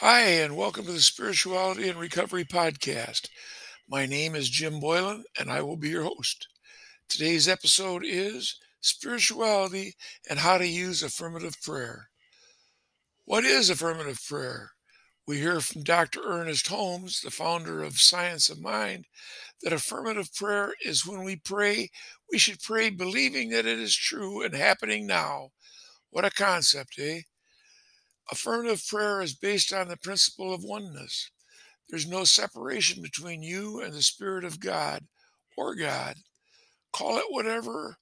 Hi, and welcome to the Spirituality and Recovery Podcast. My name is Jim Boylan, and I will be your host. Today's episode is Spirituality and How to Use Affirmative Prayer. What is affirmative prayer? We hear from Dr. Ernest Holmes, the founder of Science of Mind, that affirmative prayer is when we pray, we should pray believing that it is true and happening now. What a concept, eh? Affirmative prayer is based on the principle of oneness. There's no separation between you and the Spirit of God or God. Call it whatever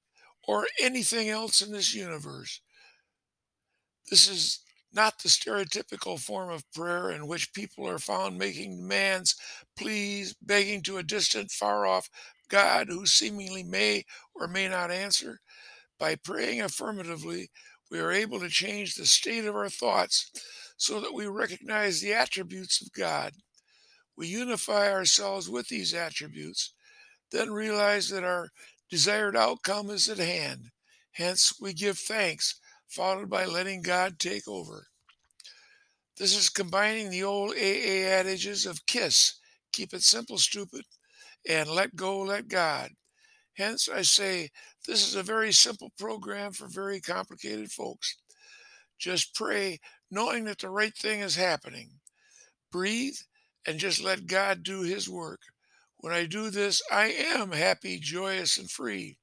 or anything else in this universe. This is not the stereotypical form of prayer in which people are found making demands, pleas, begging to a distant, far off God who seemingly may or may not answer. By praying affirmatively, we are able to change the state of our thoughts so that we recognize the attributes of God. We unify ourselves with these attributes, then realize that our desired outcome is at hand. Hence, we give thanks, followed by letting God take over. This is combining the old AA adages of KISS, keep it simple, stupid, and let go, let God. Hence, I say this is a very simple program for very complicated folks. Just pray knowing that the right thing is happening. Breathe and just let God do His work. When I do this, I am happy, joyous, and free.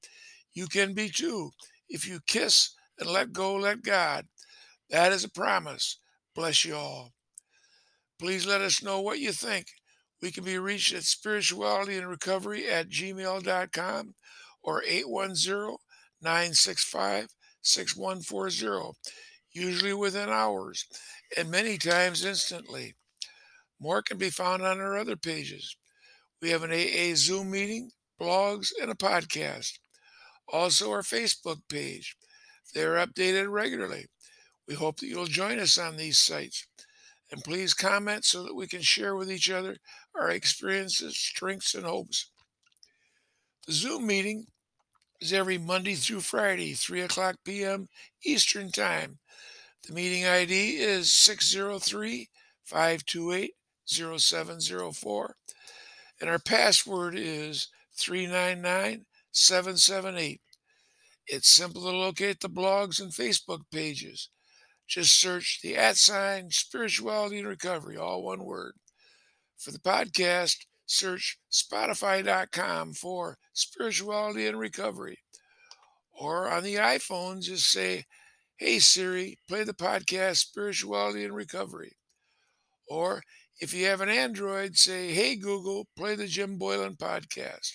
You can be too if you kiss and let go, let God. That is a promise. Bless you all. Please let us know what you think. We can be reached at spirituality and recovery at gmail.com or 810 965 6140, usually within hours and many times instantly. More can be found on our other pages. We have an AA Zoom meeting, blogs, and a podcast. Also, our Facebook page. They are updated regularly. We hope that you'll join us on these sites. And please comment so that we can share with each other our experiences, strengths, and hopes. The Zoom meeting is every Monday through Friday, 3 o'clock p.m. Eastern Time. The meeting ID is 603 528 0704, and our password is 399 778. It's simple to locate the blogs and Facebook pages. Just search the at sign spirituality and recovery, all one word. For the podcast, search spotify.com for spirituality and recovery. Or on the iPhone, just say, Hey Siri, play the podcast Spirituality and Recovery. Or if you have an Android, say, Hey Google, play the Jim Boylan podcast.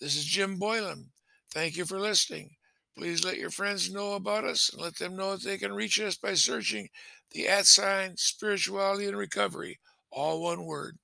This is Jim Boylan. Thank you for listening. Please let your friends know about us and let them know that they can reach us by searching the at sign spirituality and recovery, all one word.